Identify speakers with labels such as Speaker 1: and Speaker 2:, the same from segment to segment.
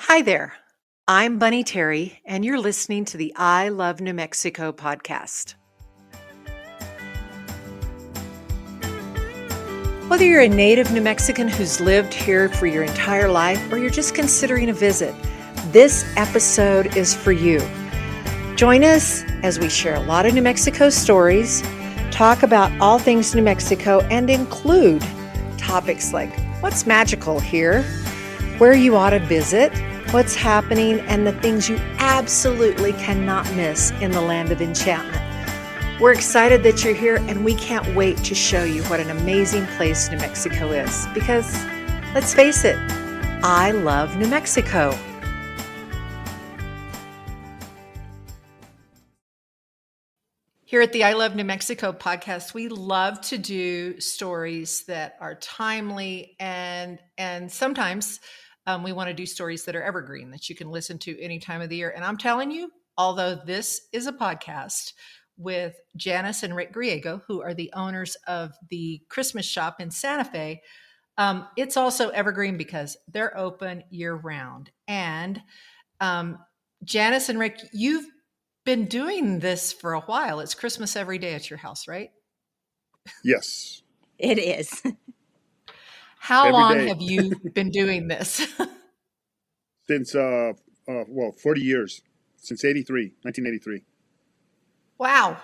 Speaker 1: Hi there. I'm Bunny Terry, and you're listening to the I Love New Mexico podcast. Whether you're a native New Mexican who's lived here for your entire life or you're just considering a visit, this episode is for you. Join us as we share a lot of New Mexico stories, talk about all things New Mexico, and include topics like what's magical here, where you ought to visit, what's happening, and the things you absolutely cannot miss in the land of enchantment. We're excited that you're here, and we can't wait to show you what an amazing place New Mexico is because, let's face it, I love New Mexico. Here at the I Love New Mexico podcast, we love to do stories that are timely and and sometimes um, we want to do stories that are evergreen that you can listen to any time of the year. And I'm telling you, although this is a podcast with Janice and Rick Griego, who are the owners of the Christmas shop in Santa Fe, um, it's also evergreen because they're open year round. And um, Janice and Rick, you've been doing this for a while. It's Christmas every day at your house, right?
Speaker 2: Yes.
Speaker 3: It is.
Speaker 1: How
Speaker 2: Every
Speaker 1: long
Speaker 2: day.
Speaker 1: have you been doing this?
Speaker 2: Since, uh, uh, well, 40 years. Since 83, 1983.
Speaker 1: wow.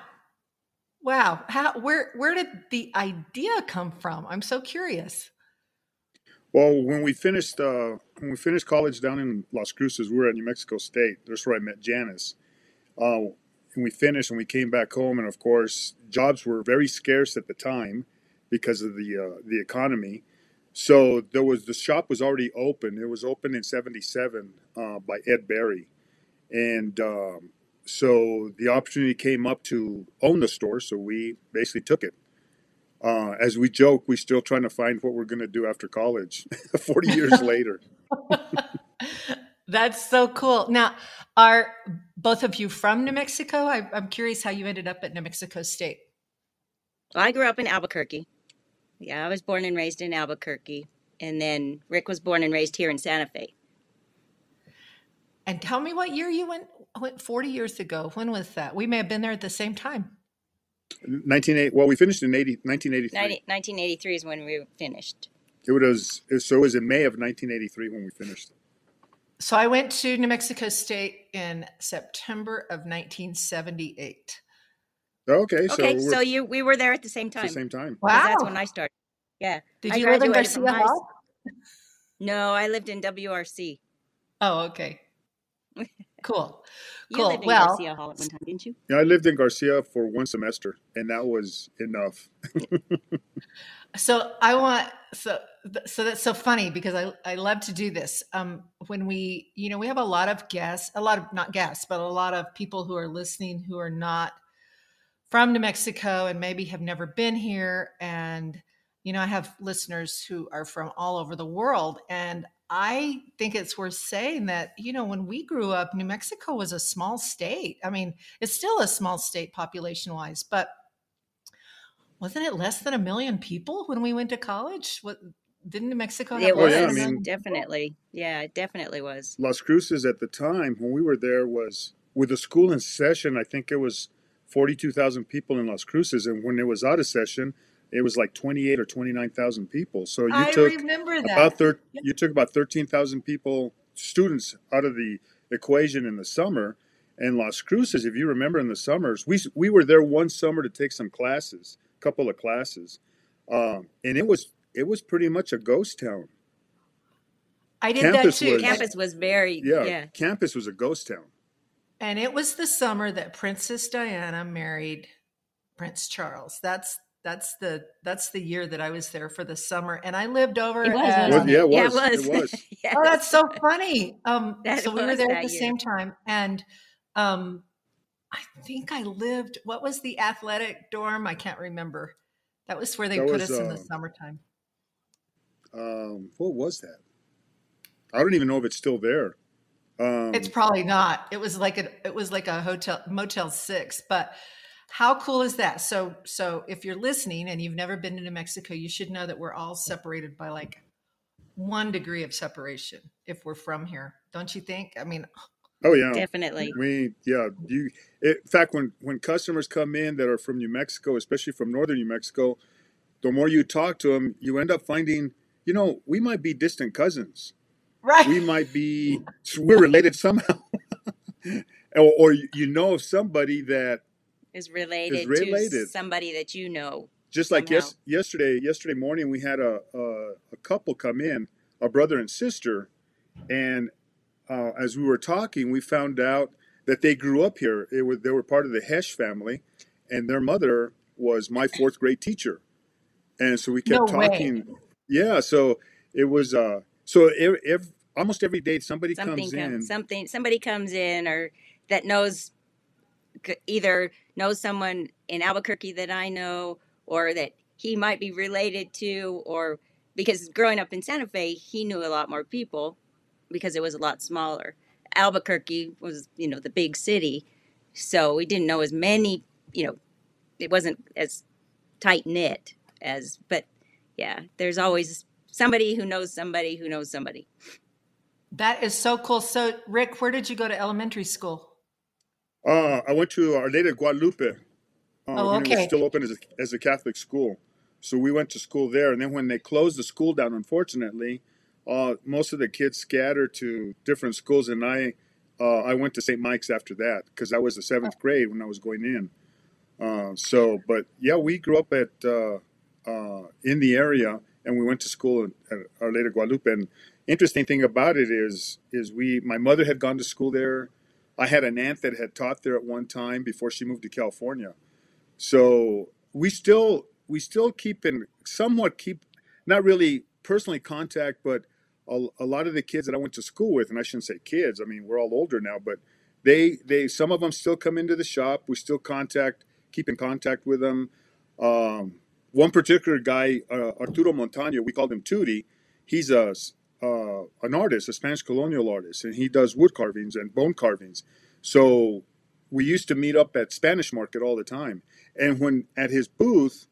Speaker 1: Wow. How where where did the idea come from? I'm so curious.
Speaker 2: Well, when we finished, uh, when we finished college down in Las Cruces, we were at New Mexico State. That's where I met Janice. Uh, and we finished and we came back home. And of course, jobs were very scarce at the time because of the, uh, the economy. So there was, the shop was already open. It was open in 77, uh, by Ed Berry. And, um, so the opportunity came up to own the store. So we basically took it. Uh, as we joke, we're still trying to find what we're going to do after college, 40 years later.
Speaker 1: That's so cool. Now, are both of you from New Mexico? I, I'm curious how you ended up at New Mexico State.
Speaker 3: Well, I grew up in Albuquerque. Yeah, I was born and raised in Albuquerque. And then Rick was born and raised here in Santa Fe.
Speaker 1: And tell me what year you went, went 40 years ago. When was that? We may have been there at the same time.
Speaker 2: 1980, well, we finished in 80, 1983.
Speaker 3: 90, 1983 is when we finished.
Speaker 2: It was, so it was in May of 1983 when we finished.
Speaker 1: So I went to New Mexico State in September of 1978.
Speaker 2: Okay, so
Speaker 3: Okay, so you we were there at the same time.
Speaker 2: at the same
Speaker 3: time.
Speaker 2: same time.
Speaker 3: 'cause that's when I started. Yeah.
Speaker 1: Did
Speaker 3: I
Speaker 1: you live in
Speaker 3: graduated from
Speaker 1: Garcia
Speaker 3: high
Speaker 1: Hall?
Speaker 3: No, I lived in WRC.
Speaker 1: Oh, okay. Cool.
Speaker 3: You
Speaker 1: Cool.
Speaker 3: lived in
Speaker 1: Well,
Speaker 3: Garcia Hall at one time, didn't you?
Speaker 2: Yeah, I lived in Garcia for one semester, and that was enough.
Speaker 1: So I want so so that's so funny because I I love to do this. Um, when we you know we have a lot of guests, a lot of not guests, but a lot of people who are listening who are not from New Mexico and maybe have never been here. And you know I have listeners who are from all over the world, and I think it's worth saying that you know when we grew up, New Mexico was a small state. I mean, it's still a small state population wise, but wasn't it less than a million people when we went to college? What didn't New Mexico have
Speaker 3: It
Speaker 1: less
Speaker 2: yeah,
Speaker 1: than
Speaker 2: I
Speaker 1: a
Speaker 3: was
Speaker 2: mean-
Speaker 3: definitely. Yeah, it definitely was.
Speaker 2: Las Cruces at the time when we were there was with the school in session. I think it was forty-two thousand people in Las Cruces, and when it was out of session, it was like twenty-eight or twenty-nine thousand people. So you
Speaker 1: I
Speaker 2: took
Speaker 1: remember that.
Speaker 2: about thir- you took about thirteen thousand people students out of the equation in the summer. And Las Cruces, if you remember, in the summers, we we were there one summer to take some classes, a couple of classes, um, and it was it was pretty much a ghost town.
Speaker 1: I did
Speaker 2: campus
Speaker 1: that too.
Speaker 2: was-
Speaker 3: Campus was very
Speaker 2: Yeah,
Speaker 3: yeah.
Speaker 2: campus was a ghost town.
Speaker 1: And it was the summer that Princess Diana married Prince Charles. That's that's the that's the year that I was there for the summer, and I lived over.
Speaker 3: It was,
Speaker 1: at,
Speaker 2: Well,
Speaker 3: wasn't
Speaker 2: yeah, it
Speaker 3: Yeah,
Speaker 2: was.
Speaker 3: it was.
Speaker 2: It was.
Speaker 3: Yes.
Speaker 1: Oh, that's so funny. Um,
Speaker 3: That
Speaker 1: so we were there at the
Speaker 3: year.
Speaker 1: same time, and um, I think I lived. What was the athletic dorm? I can't remember. That was where they
Speaker 2: That
Speaker 1: put
Speaker 2: was,
Speaker 1: us in the
Speaker 2: uh,
Speaker 1: summertime.
Speaker 2: Um, what was that? I don't even know if it's still there. Um,
Speaker 1: It's probably not. It was like a it was like a hotel Motel Six, but how cool is that? So so if you're listening and you've never been to New Mexico, you should know that we're all separated by like one degree of separation if we're from here, don't you think? I mean,
Speaker 2: Oh yeah,
Speaker 3: Definitely.
Speaker 2: we yeah you. In fact, when when customers come in that are from New Mexico, especially from northern New Mexico, the more you talk to them, you end up finding, you know, we might be distant cousins.
Speaker 1: Right.
Speaker 2: We might be we're related somehow, or, or you know somebody that
Speaker 3: Is
Speaker 2: is
Speaker 3: related to
Speaker 2: related.
Speaker 3: somebody that you know
Speaker 2: Just like yes, yesterday, yesterday morning, we had a, a a couple come in, a brother and sister, and uh, as we were talking, we found out that they grew up here. It was they were part of the Hesh family, and their mother was my fourth grade teacher, and so we
Speaker 1: No
Speaker 2: kept
Speaker 1: way.
Speaker 2: talking. Yeah, so it was uh, so ev almost every day somebody
Speaker 3: something
Speaker 2: comes
Speaker 3: comes
Speaker 2: in.
Speaker 3: something somebody comes in or that knows c- either knows someone in Albuquerque that I know or that he might be related to or because growing up in Santa Fe he knew a lot more people because it was a lot smaller. Albuquerque was, you know, the big city, so we didn't know as many, you know, it wasn't as tight knit as but yeah, there's always somebody who knows somebody who knows somebody.
Speaker 1: That is so cool. So, Rick, where did you go to elementary school?
Speaker 2: Uh, I went to Our Lady of Guadalupe uh,
Speaker 1: Oh,
Speaker 2: when it was
Speaker 1: okay.
Speaker 2: still open as a, as a Catholic school. So we went to school there, and then when they closed the school down, unfortunately, uh, most of the kids scattered to different schools, and I uh, I went to St. Mike's after that because I was the seventh grade when I was going in. Uh, so, but yeah, we grew up at uh, uh, in the area, and we went to school at, Our Lady Guadalupe. And interesting thing about it is is we my mother had gone to school there. I had an aunt that had taught there at one time before she moved to California. So we still we still keep in somewhat keep not really personally contact, but a, a lot of the kids that I went to school with, and I shouldn't say kids. I mean we're all older now, but they they some of them still come into the shop. We still contact, keep in contact with them. Um, one particular guy, uh, Arturo Montaño, we called him Tootie. He's a uh, an artist, a Spanish colonial artist, and he does wood carvings and bone carvings. So we used to meet up at Spanish Market all the time. And when at his booth,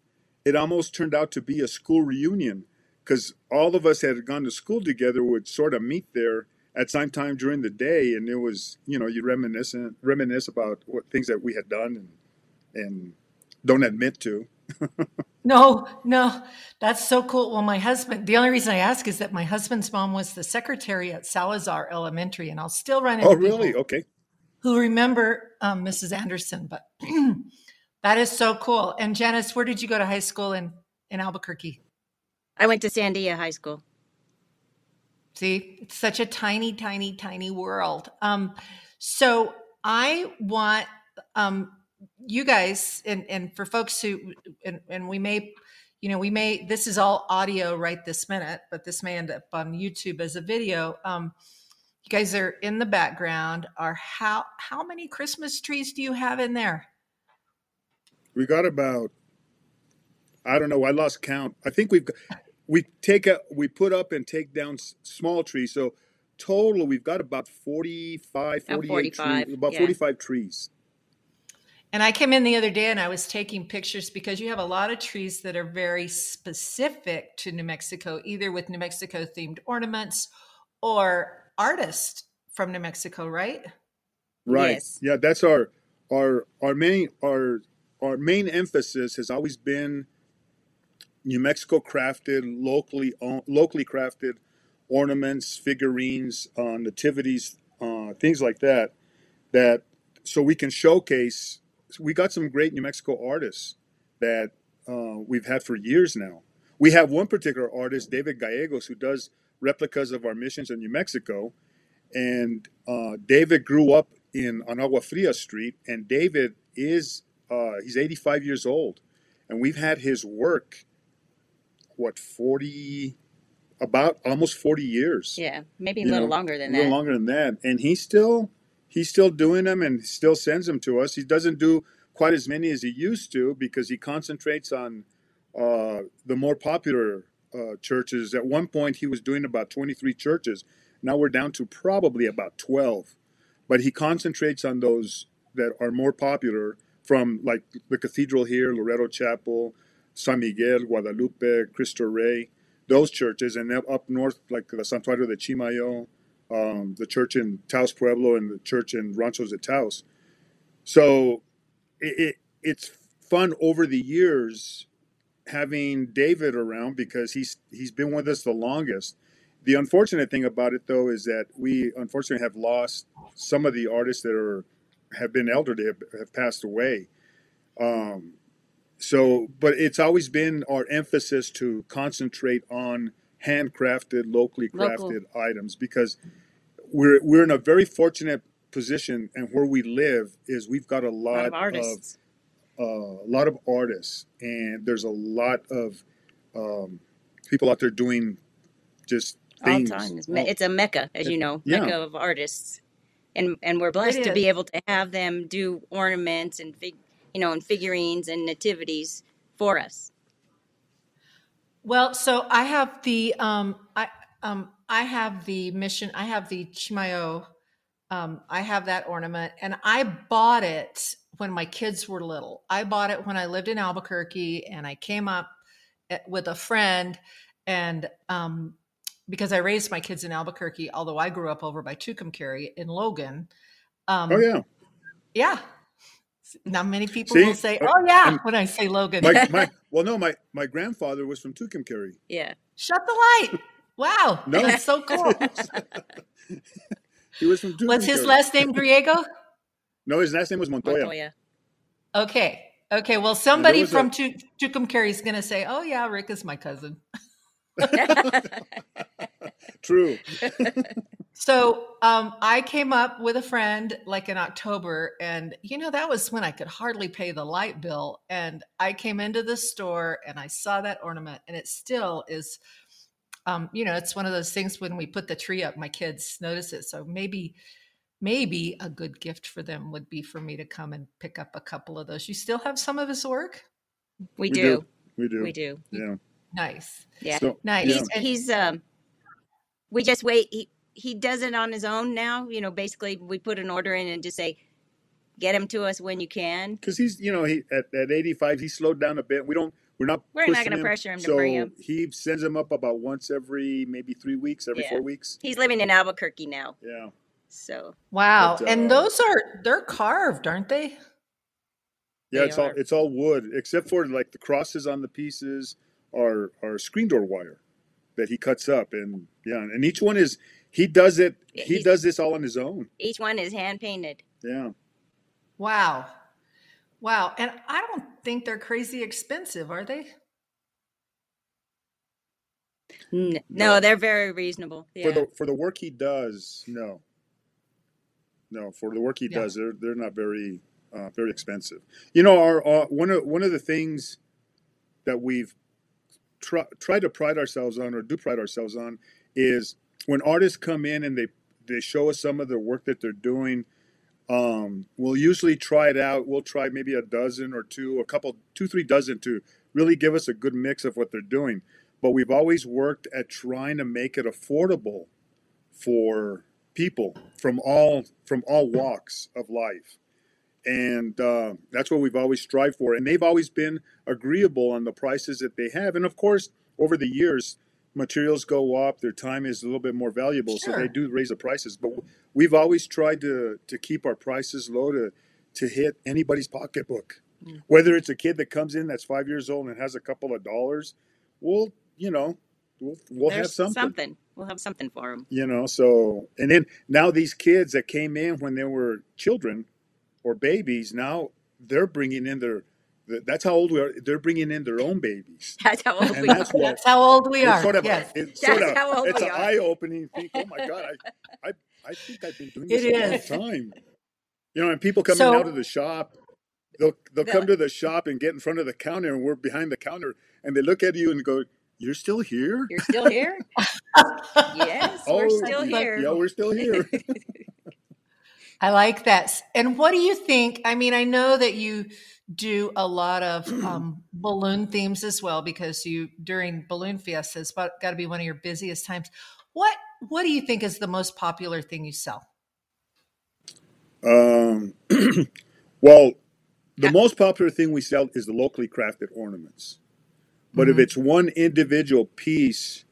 Speaker 2: it almost turned out to be a school reunion because all of us had gone to school together, would sort of meet there at some time during the day, and it was you know you reminisce reminisce about what things that we had done and and don't admit to.
Speaker 1: No, no, that's so cool. Well, my husband, the only reason I ask is that my husband's mom was the secretary at Salazar Elementary, and I'll still run into
Speaker 2: Oh, really?
Speaker 1: people
Speaker 2: Okay.
Speaker 1: who remember um, Mrs. Anderson, but that is so cool. And Janice, where did you go to high school in, in Albuquerque?
Speaker 3: I went to Sandia High School.
Speaker 1: See, it's such a tiny, tiny, tiny world. Um, so I want um, you guys, and, and for folks who, and, and we may, you know, we may, this is all audio right this minute, but this may end up on YouTube as a video. Um, you guys are in the background. Are how how many Christmas trees do you have in there?
Speaker 2: We got about I don't know. I lost count. I think we've we take a we put up and take down s- small trees. So total, we've got about 45,
Speaker 3: About
Speaker 2: 48
Speaker 3: 45,
Speaker 2: trees. About
Speaker 3: yeah.
Speaker 2: 45 trees.
Speaker 1: And I came in the other day and I was taking pictures because you have a lot of trees that are very specific to New Mexico, either with New Mexico themed ornaments or artists from New Mexico, right?
Speaker 2: Right.
Speaker 3: Yes.
Speaker 2: Yeah, that's our our our main our our main emphasis has always been New Mexico crafted, locally own, locally crafted ornaments, figurines, uh, nativities, uh, things like that. That so we can showcase. We got some great New Mexico artists that uh, we've had for years now. We have one particular artist, David Gallegos, who does replicas of our missions in New Mexico. And uh, David grew up in on Agua Fria Street, and David is uh, he's 85 years old, and we've had his work what 40 about almost 40 years
Speaker 3: Yeah, maybe a little
Speaker 2: know,
Speaker 3: longer than that.
Speaker 2: a little longer than that. And he still he's still doing them and still sends them to us. He doesn't do quite as many as he used to because he concentrates on uh, the more popular uh, churches. At one point, he was doing about 23 churches. Now we're down to probably about 12. But he concentrates on those that are more popular from like the cathedral here, Loretto Chapel, San Miguel, Guadalupe, Cristo Rey. those churches, and up north, like the Santuario de Chimayo, um, the church in Taos Pueblo, and the church in Ranchos de Taos. So it, it, it's fun over the years having David around because he's he's been with us the longest. The unfortunate thing about it, though, is that we unfortunately have lost some of the artists that are have been elderly have, have passed away. Um, so, but it's always been our emphasis to concentrate on handcrafted, locally
Speaker 3: Local.
Speaker 2: crafted items because we're we're in a very fortunate position, and where we live is we've got a
Speaker 3: A lot
Speaker 2: lot
Speaker 3: of
Speaker 2: of
Speaker 3: artists.
Speaker 2: uh, a lot of artists, and there's a lot of um, people out there doing just
Speaker 3: All
Speaker 2: things.
Speaker 3: time. It's, me- it's a mecca, as
Speaker 2: it,
Speaker 3: you know,
Speaker 2: yeah,
Speaker 3: mecca of artists. And and we're blessed to be able to have them do ornaments and fig, you know, and figurines and nativities for us.
Speaker 1: Well, so I have the um I um I have the mission I have the Chimayo um I have that ornament and I bought it when my kids were little. I bought it when I lived in Albuquerque and I came up with a friend and um because I raised my kids in Albuquerque, although I grew up over by Tucumcari in Logan. Um, oh
Speaker 2: yeah.
Speaker 1: yeah. Now many people will say,
Speaker 2: uh,
Speaker 1: "Oh yeah,"
Speaker 2: and
Speaker 1: when I say Logan.
Speaker 2: my my well, no, my my grandfather was from Tucumcari.
Speaker 3: yeah.
Speaker 1: Shut the light. Wow,
Speaker 2: No,
Speaker 1: that's so cool.
Speaker 2: he was from Tucumcari.
Speaker 1: What's his last name, Griego?
Speaker 2: No, his last name was Montoya,
Speaker 3: Montoya.
Speaker 1: Okay. Okay. Well, somebody
Speaker 2: was a
Speaker 1: from Tu- Tucumcari is going to say, oh, yeah, Rick is my cousin.
Speaker 2: true.
Speaker 1: So um, I came up with a friend like in October, and you know, that was when I could hardly pay the light bill. And I came into the store and I saw that ornament, and it still is, um, you know, it's one of those things when we put the tree up, my kids notice it. So maybe, maybe a good gift for them would be for me to come and pick up a couple of those. You still have some of his work?
Speaker 3: We
Speaker 2: We do.
Speaker 3: do.
Speaker 2: We do.
Speaker 3: We
Speaker 2: do.
Speaker 3: do.
Speaker 2: Yeah.
Speaker 1: Nice.
Speaker 3: Yeah.
Speaker 2: So
Speaker 1: Nice.
Speaker 2: yeah.
Speaker 3: He's
Speaker 1: And
Speaker 3: he's um we just wait he he does it on his own now. You know, basically we put an order in and just say, get him to us when you can.
Speaker 2: because he's you know he at, at 85 he slowed down a bit we don't we're not
Speaker 3: We're not gonna pressure him to bring
Speaker 2: so
Speaker 3: him.
Speaker 2: he sends him up about once every maybe three weeks every
Speaker 3: Yeah.
Speaker 2: four weeks
Speaker 3: He's living in Albuquerque now.
Speaker 2: yeah
Speaker 3: So
Speaker 1: wow.
Speaker 2: but
Speaker 1: And
Speaker 2: uh
Speaker 1: those are, they're carved, aren't they?
Speaker 2: yeah
Speaker 3: they
Speaker 2: it's all it's all wood except for like the crosses on the pieces are are screen door wire that he cuts up and yeah and each one is he does it
Speaker 3: Yeah,
Speaker 2: he
Speaker 3: he's
Speaker 2: does this all on his own
Speaker 3: each one is hand painted.
Speaker 2: yeah
Speaker 1: Wow. Wow. And I don't think they're crazy expensive, are they?
Speaker 3: No,
Speaker 2: no
Speaker 3: they're very reasonable.
Speaker 2: for the for the work he does no no for the work he
Speaker 1: Yeah.
Speaker 2: does they're they're not very uh, very expensive you know our, uh one of one of the things that we've try, try to pride ourselves on or do pride ourselves on is when artists come in and they they show us some of the work that they're doing um, we'll usually try it out we'll try maybe a dozen or two a couple two three dozen to really give us a good mix of what they're doing but we've always worked at trying to make it affordable for people from all from all walks of life and uh, that's what we've always strived for. And they've always been agreeable on the prices that they have. And of course, over the years, materials go up, their time is a little bit more valuable, so they do raise the prices. But we've always tried to to keep our prices low to to hit anybody's pocketbook.
Speaker 3: Mm.
Speaker 2: Whether it's a kid that comes in that's five years old and has a couple of dollars, we'll you know we'll we'll have something
Speaker 3: something. We'll have something for them.
Speaker 2: you know so and then now these kids that came in when they were children or babies now they're bringing in their th- that's how old we are they're bringing in their own babies
Speaker 3: That's how old
Speaker 2: and
Speaker 3: we
Speaker 2: that's
Speaker 3: are.
Speaker 2: what
Speaker 1: That's how old we
Speaker 2: it's
Speaker 1: are.
Speaker 2: sort of a,
Speaker 1: Yes,
Speaker 2: it's sort
Speaker 3: That's
Speaker 2: of
Speaker 3: how old
Speaker 2: it's
Speaker 3: we
Speaker 2: an
Speaker 3: are.
Speaker 2: eye-opening thing. oh my god i i, I think i've been doing
Speaker 1: it
Speaker 2: this a long
Speaker 1: is.
Speaker 2: time you know and people coming out of the shop they'll they'll come to the shop and get in front of the counter and we're behind the counter and they look at you and go you're still here
Speaker 3: you're still here? Yes, we're
Speaker 2: oh
Speaker 3: still
Speaker 2: y-
Speaker 3: here.
Speaker 2: yeah we're still here
Speaker 1: I like that. And what do you think? I mean, I know that you do a lot of um, balloon themes as well because you during Balloon Fiesta has got to be one of your busiest times. What What do you think is the most popular thing you sell?
Speaker 2: um well the
Speaker 1: Yeah.
Speaker 2: most popular thing we sell is the locally crafted ornaments But if
Speaker 1: hmm
Speaker 2: it's one individual piece,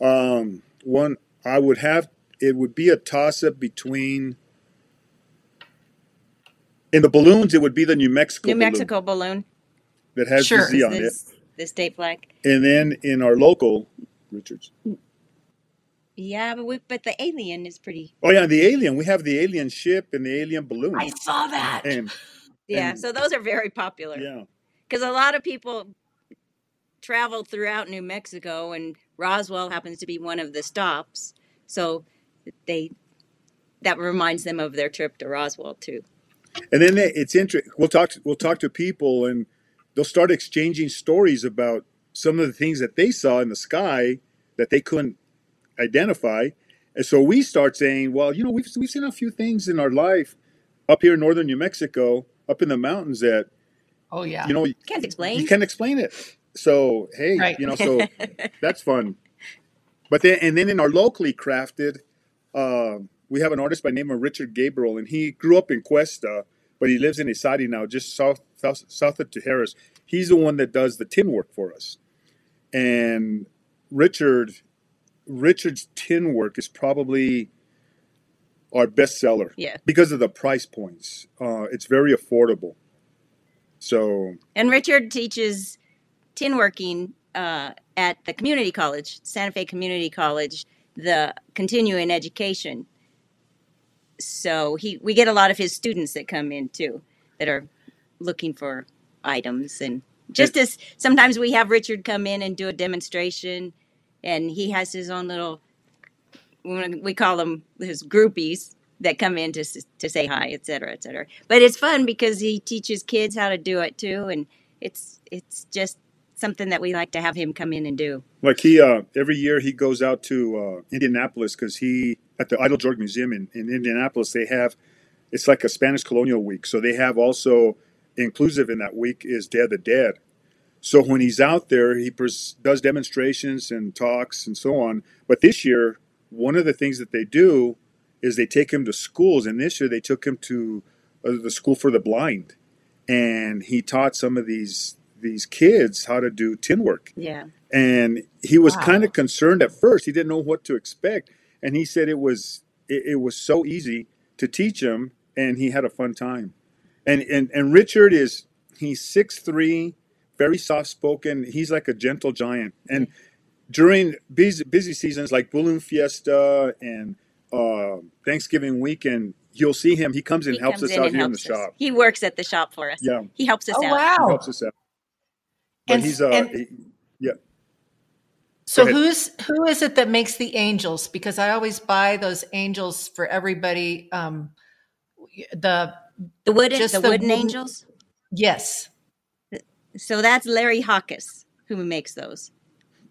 Speaker 2: um, one I would have it would be a toss up between in the balloons. It would be the New Mexico
Speaker 3: New
Speaker 2: balloon
Speaker 3: Mexico balloon
Speaker 2: that has the
Speaker 3: Zia
Speaker 2: on it,
Speaker 3: this the state flag.
Speaker 2: and then in our local Richards.
Speaker 3: Yeah, but we, but the alien is pretty.
Speaker 2: Oh yeah, the alien. We have the alien ship and the alien balloon,
Speaker 1: I saw that.
Speaker 2: and
Speaker 3: Yeah,
Speaker 2: and
Speaker 3: so those are very popular
Speaker 2: yeah,
Speaker 3: because a lot of people travel throughout New Mexico, and Roswell happens to be one of the stops. So they that reminds them of their trip to Roswell too.
Speaker 2: And then they- it's interesting. We'll talk. To, we'll talk to people, and they'll start exchanging stories about some of the things that they saw in the sky that they couldn't identify. And so we start saying, well, you know, we've we've seen a few things in our life up here in northern New Mexico, up in the mountains that
Speaker 1: Oh yeah.
Speaker 2: you know
Speaker 3: Can't explain
Speaker 2: you
Speaker 3: explain.
Speaker 2: can't explain it. So hey,
Speaker 1: Right.
Speaker 2: you know, so that's fun. But then and then in our locally crafted, uh, we have an artist by the name of Richard Gabriel, and he grew up in Questa, but he lives in Isari now, just south south, south of Tijeras. He's the one that does the tin work for us, and Richard Richard's tin work is probably our best seller
Speaker 3: yeah,
Speaker 2: because of the price points. Uh, it's very affordable. So
Speaker 3: and Richard teaches tin working uh, at the community college, Santa Fe Community College, the continuing education. So he we get a lot of his students that come in too that are looking for items and just as sometimes we have Richard come in and do a demonstration and he has his own little we call them his groupies that come in to to say hi, et cetera, et cetera. But it's fun because he teaches kids how to do it too, and it's it's just something that we like to have him come in and do.
Speaker 2: Like he, uh, every year he goes out to uh, Indianapolis because he at the Eiteljorg Museum in, in Indianapolis they have it's like a Spanish colonial week, so they have also inclusive in that week is of the Dead. So when he's out there, he pres- does demonstrations and talks and so on. But this year, one of the things that they do is they take him to schools, and this year they took him to uh, the school for the blind, and he taught some of these these kids how to do tin work.
Speaker 3: Yeah,
Speaker 2: and he was
Speaker 1: Wow.
Speaker 2: kind of concerned at first. He didn't know what to expect. And he said it was it, it was so easy to teach him and he had a fun time. And and, and richard is he's six three, very soft spoken he's like a gentle giant. And during busy, busy seasons like balloon fiesta and uh, thanksgiving weekend you'll see him. He comes and
Speaker 3: he
Speaker 2: helps
Speaker 3: comes
Speaker 2: us
Speaker 3: in
Speaker 2: out
Speaker 3: and
Speaker 2: here in the
Speaker 3: helps us.
Speaker 2: shop.
Speaker 3: He works at the shop for us.
Speaker 2: yeah.
Speaker 3: He helps us
Speaker 1: Oh
Speaker 3: out.
Speaker 2: he
Speaker 1: wow.
Speaker 2: helps us out but
Speaker 1: And
Speaker 2: he's uh
Speaker 1: and
Speaker 2: he- yeah
Speaker 1: so
Speaker 2: ahead.
Speaker 1: who's who is it that makes the angels? Because I always buy those angels for everybody. Um, the
Speaker 3: The wooden
Speaker 1: just
Speaker 3: the
Speaker 1: the
Speaker 3: wooden
Speaker 1: wooden.
Speaker 3: angels.
Speaker 1: Yes.
Speaker 3: So that's Larry Hawkes who makes those.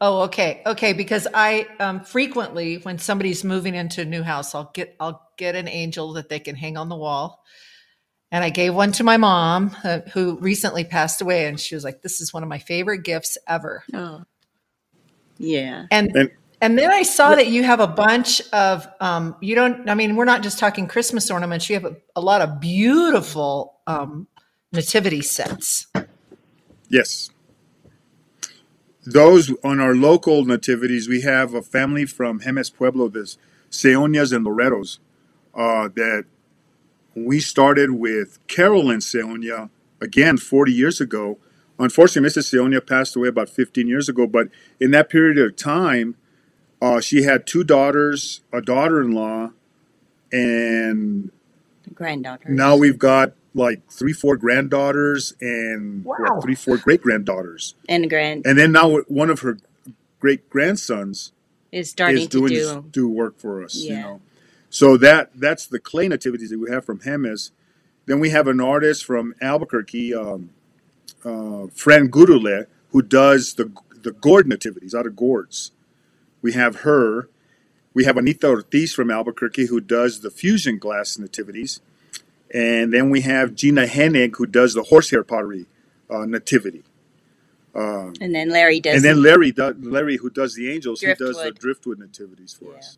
Speaker 1: Oh, okay, okay. Because I um, frequently, when somebody's moving into a new house, I'll get I'll get an angel that they can hang on the wall. And I gave one to my mom, uh, who recently passed away, and she was like, "This is one of my favorite gifts ever."
Speaker 3: Oh, yeah.
Speaker 1: And
Speaker 2: and
Speaker 1: and then I saw that you have a bunch of um, you don't. I mean, we're not just talking Christmas ornaments. You have a, a lot of beautiful um, nativity sets.
Speaker 2: yes those on our local nativities, we have a family from Jemez Pueblo, the Seonias and Loretos, uh, that we started with Carolyn Seonia again 40 years ago. Unfortunately, Mrs. Seonia passed away about 15 years ago, but in that period of time, uh, she had two daughters, a daughter in law, and
Speaker 3: Granddaughters.
Speaker 2: now we've got like three, four granddaughters and what, three, four great granddaughters.
Speaker 3: and grand
Speaker 2: And then now one of her great grandsons
Speaker 3: is starting
Speaker 2: is
Speaker 3: to do.
Speaker 2: do work for us. You know, so that that's the clay nativities that we have from Jemez. Then we have an artist from Albuquerque, um, uh, Fran Gurule, who does the the gourd nativities out of gourds. We have her. We have Anita Ortiz from Albuquerque, who does the fusion glass nativities. And then we have Gina Hennig, who does the horsehair pottery uh, nativity. Uh,
Speaker 3: And then Larry does.
Speaker 2: and then Larry, do, Larry, who does the angels, he does the
Speaker 3: Driftwood.
Speaker 2: driftwood nativities for
Speaker 3: Yeah.
Speaker 2: us.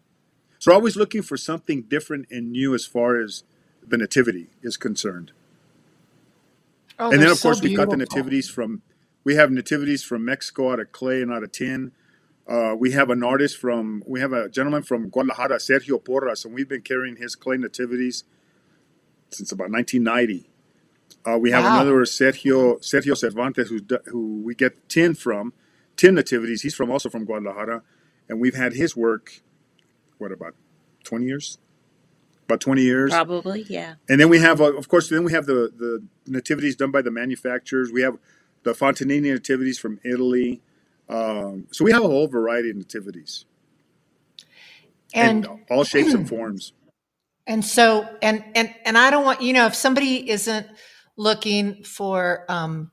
Speaker 2: So we're always looking for something different and new as far as the nativity is concerned.
Speaker 1: Oh,
Speaker 2: and then of course
Speaker 1: so
Speaker 2: we've got the
Speaker 1: beautiful.
Speaker 2: nativities from We have nativities from Mexico out of clay and out of tin. Uh, we have an artist from, we have a gentleman from Guadalajara, Sergio Porras, and we've been carrying his clay nativities since about 1990. Uh, we have
Speaker 1: Wow.
Speaker 2: another Sergio Sergio Cervantes, who's, do- who we get tin from, tin nativities. He's from also from Guadalajara, and we've had his work. What about 20 years? About 20 years.
Speaker 3: Probably, yeah.
Speaker 2: And then we have, uh, of course, then we have the, the nativities done by the manufacturers. We have the Fontanini nativities from Italy. Um, so we have a whole variety of nativities
Speaker 1: And
Speaker 2: and all shapes and forms.
Speaker 1: And so, and and and I don't want you know if somebody isn't looking for um,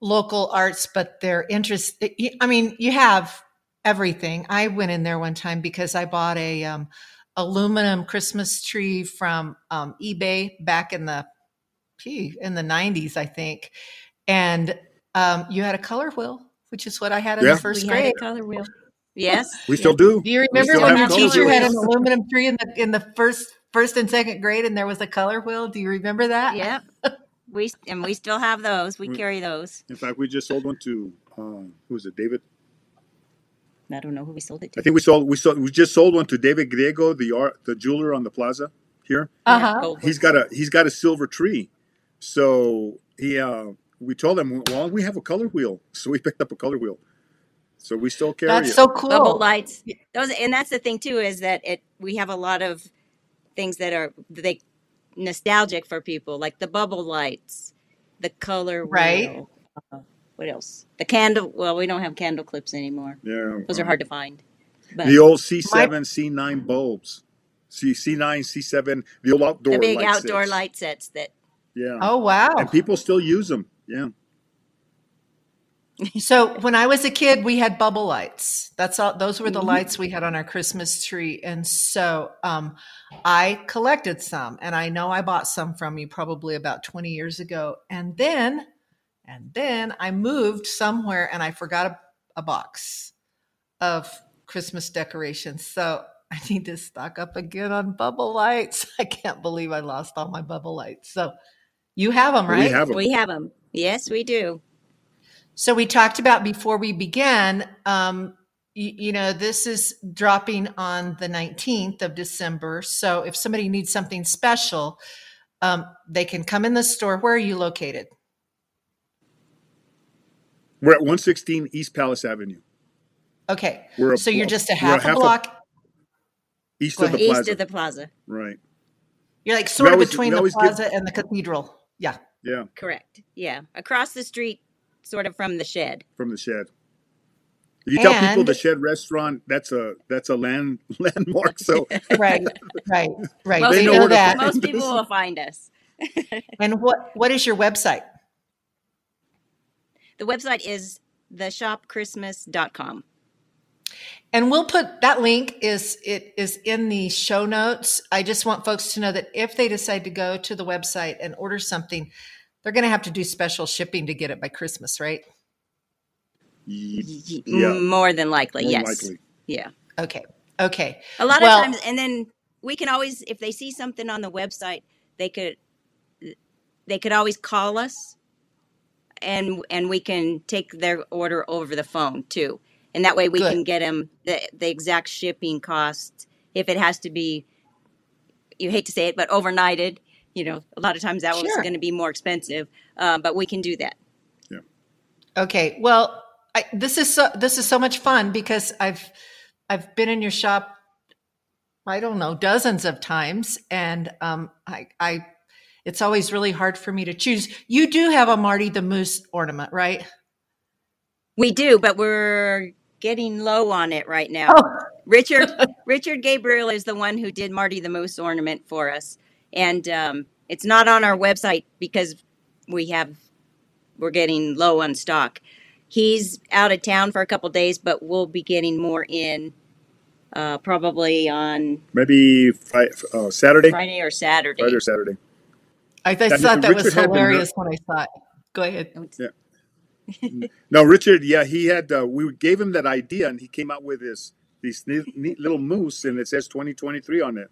Speaker 1: local arts, but they're interested. I mean, you have everything. I went in there one time because I bought a um, aluminum Christmas tree from um, eBay back in the gee, in the nineties, I think, and um, you had a color wheel, which is what I had in
Speaker 2: Yeah.
Speaker 1: the first
Speaker 3: we
Speaker 1: grade.
Speaker 3: had a color wheel. Yes.
Speaker 2: We still do.
Speaker 1: Do you remember when your teacher had an aluminum tree in the in the first first and second grade, and there was a color wheel? Do you remember that?
Speaker 3: Yep. We and we still have those. We
Speaker 2: We-
Speaker 3: carry those.
Speaker 2: In fact, we just sold one to uh, who is it, David?
Speaker 3: I don't know who we sold it to.
Speaker 2: I think we sold we sold we just sold one to David Griego, the art the jeweler on the plaza here.
Speaker 3: Uh-huh.
Speaker 2: He's got a he's got a silver tree. So he uh we told him, well, we have a color wheel. So we picked up a color wheel. So we still carry
Speaker 1: That's
Speaker 2: it.
Speaker 1: so
Speaker 3: bubble
Speaker 1: cool.
Speaker 3: lights. Those and that's the thing too is that it we have a lot of things that are they nostalgic for people like the bubble lights, the color
Speaker 1: Right.
Speaker 3: wheel. Uh, what else? The candle. Well, we don't have candle clips anymore.
Speaker 2: yeah.
Speaker 3: Those are
Speaker 2: uh,
Speaker 3: hard to find. But
Speaker 2: the old
Speaker 1: My
Speaker 2: C7, C9 bulbs. C C9, C7, the old outdoor
Speaker 3: the big
Speaker 2: light
Speaker 3: outdoor
Speaker 2: sets.
Speaker 3: light sets that
Speaker 2: Yeah.
Speaker 1: oh wow.
Speaker 2: And
Speaker 1: wow.
Speaker 2: people still use them. Yeah.
Speaker 1: So when I was a kid, we had bubble lights. That's all. Those were the
Speaker 3: Mhm.
Speaker 1: lights we had on our Christmas tree, and so um, I collected some, and I know I bought some from you probably about twenty years ago, and then, and then I moved somewhere, and I forgot a, a box of Christmas decorations. So I need to stock up again on bubble lights. I can't believe I lost all my bubble lights. So you have them,
Speaker 2: But we
Speaker 1: right?
Speaker 2: have them.
Speaker 3: we have them. Yes, we do.
Speaker 1: So we talked about before we began, um, you, you know, this is dropping on the 19th of December. So if somebody needs something special, um, they can come in the store. Where are you located?
Speaker 2: We're at 116 East Palace Avenue.
Speaker 1: Okay.
Speaker 2: We're a
Speaker 1: So you're just a
Speaker 2: we're
Speaker 1: half a block.
Speaker 2: east of the.
Speaker 3: East
Speaker 2: plaza.
Speaker 3: of the plaza.
Speaker 2: right.
Speaker 1: You're like
Speaker 2: We
Speaker 1: sort of
Speaker 2: always
Speaker 1: between the
Speaker 2: always give
Speaker 1: plaza and the cathedral. Yeah.
Speaker 2: yeah,
Speaker 3: Correct. Yeah, across the street, sort of from the shed.
Speaker 2: from the shed. If you tell people the shed restaurant, that's a that's a land landmark. So
Speaker 1: right, right, right.
Speaker 3: Most
Speaker 2: they
Speaker 1: They
Speaker 2: know
Speaker 1: know
Speaker 2: where to
Speaker 1: that.
Speaker 3: most people will find us.
Speaker 1: And what what is your website?
Speaker 3: The website is theshopchristmas.com.
Speaker 1: And we'll put that link is it is in the show notes. I just want folks to know that if they decide to go to the website and order something, they're going to have to do special shipping to get it by Christmas, right?
Speaker 2: yeah,
Speaker 3: More than likely,
Speaker 2: more
Speaker 3: yes.
Speaker 2: likely.
Speaker 3: Yeah.
Speaker 1: Okay. Okay.
Speaker 3: A lot of times, and then we can always, if they see something on the website, they could they could always call us, and and we can take their order over the phone too, and that way we
Speaker 1: good.
Speaker 3: can get them the the exact shipping cost if it has to be. You hate to say it, but overnighted. You know, a lot of times that was
Speaker 1: Sure.
Speaker 3: going to be more expensive, uh, but we can do that.
Speaker 2: Yeah.
Speaker 1: Okay. Well, I, this is so this is so much fun because I've I've been in your shop I don't know dozens of times and um I I it's always really hard for me to choose. You do have a Marty the Moose ornament, right?
Speaker 3: We do, but we're getting low on it right now.
Speaker 1: Oh.
Speaker 3: Richard Richard Gabriel is the one who did Marty the Moose ornament for us, and um, it's not on our website because we have we're getting low on stock. He's out of town for a couple days, but we'll be getting more in uh, probably on
Speaker 2: Maybe Friday, uh, Saturday,
Speaker 3: Friday or Saturday, Friday
Speaker 2: or Saturday.
Speaker 1: I, I thought that was
Speaker 2: Richard had been
Speaker 1: hilarious when I saw it. Go ahead.
Speaker 2: Yeah. No, Richard. Yeah, he had. Uh, we gave him that idea, and he came out with his these neat, neat little moose, and it says 2023 on it.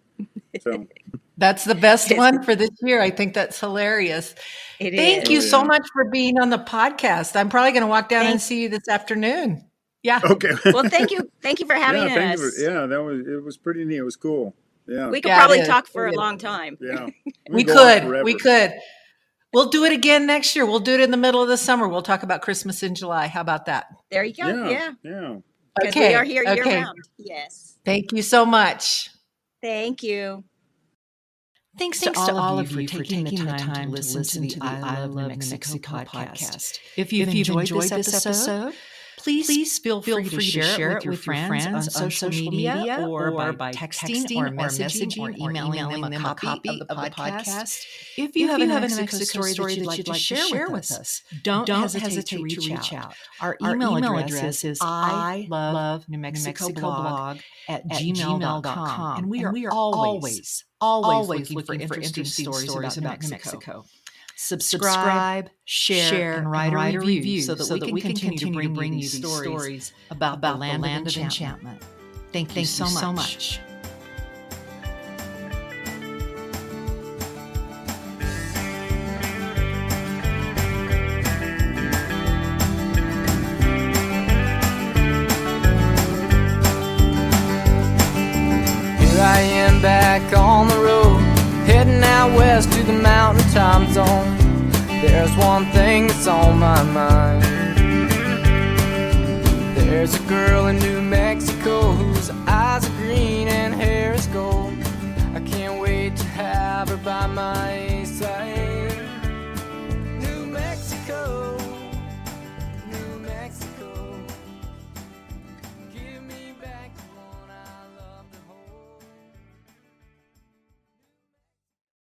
Speaker 2: So
Speaker 1: That's the best one for this year. I think that's hilarious.
Speaker 3: It
Speaker 1: Thank
Speaker 3: is.
Speaker 1: you
Speaker 2: Oh,
Speaker 1: so much for being on the podcast. I'm probably going to walk down and see you this afternoon. Yeah.
Speaker 2: Okay.
Speaker 3: Well, thank you, thank you for having
Speaker 2: yeah,
Speaker 3: us.
Speaker 2: you for- yeah, that was it. Was pretty neat. It was cool. Yeah,
Speaker 3: We could
Speaker 1: Yeah,
Speaker 3: probably talk for a long time.
Speaker 2: yeah.
Speaker 1: We
Speaker 2: could
Speaker 1: could. We could. We'll do it again next year. We'll do it in the middle of the summer. We'll talk about Christmas in July. How about that?
Speaker 3: There you go.
Speaker 2: Yeah,
Speaker 3: Yeah,
Speaker 2: yeah.
Speaker 1: Okay,
Speaker 3: we are here year round. Yes.
Speaker 1: Thank you so much.
Speaker 3: Thank you.
Speaker 4: Thanks,
Speaker 5: Thanks
Speaker 4: to all of you for taking the time, to listen to the I Love New Mexico podcast. If you've,
Speaker 5: If you've
Speaker 4: enjoyed,
Speaker 5: enjoyed
Speaker 4: this
Speaker 5: this
Speaker 4: episode,
Speaker 5: episode,
Speaker 4: please,
Speaker 5: please
Speaker 4: feel free, to, share it with your friends, on social media or, by texting, or messaging or emailing them a copy of the podcast.
Speaker 5: If
Speaker 4: If
Speaker 5: you have,
Speaker 4: you
Speaker 5: a
Speaker 4: have
Speaker 5: New
Speaker 4: a
Speaker 5: Mexico story that you'd like to share with us, don't, hesitate, to reach out. Our
Speaker 4: Our
Speaker 5: email,
Speaker 4: email
Speaker 5: address, is I love New
Speaker 4: New
Speaker 5: Mexico
Speaker 4: Mexico
Speaker 5: blog at
Speaker 4: at
Speaker 5: gmail.com.
Speaker 4: gmail.com.
Speaker 5: And we are,
Speaker 4: And we are
Speaker 5: always,
Speaker 4: always,
Speaker 5: always, looking, for interesting stories about New Mexico. Subscribe, share, and write, write a review so that, we can continue, to bring, you these stories about,
Speaker 4: about
Speaker 5: the land, of, enchantment.
Speaker 4: Thank you
Speaker 5: Thank
Speaker 4: so
Speaker 5: you so
Speaker 4: much.
Speaker 5: much.
Speaker 6: Here I am back on the road, heading out west to the mountain time zone, there's one thing that's on my mind. There's a girl in New Mexico whose eyes are green and hair is gold. I can't wait to have her by my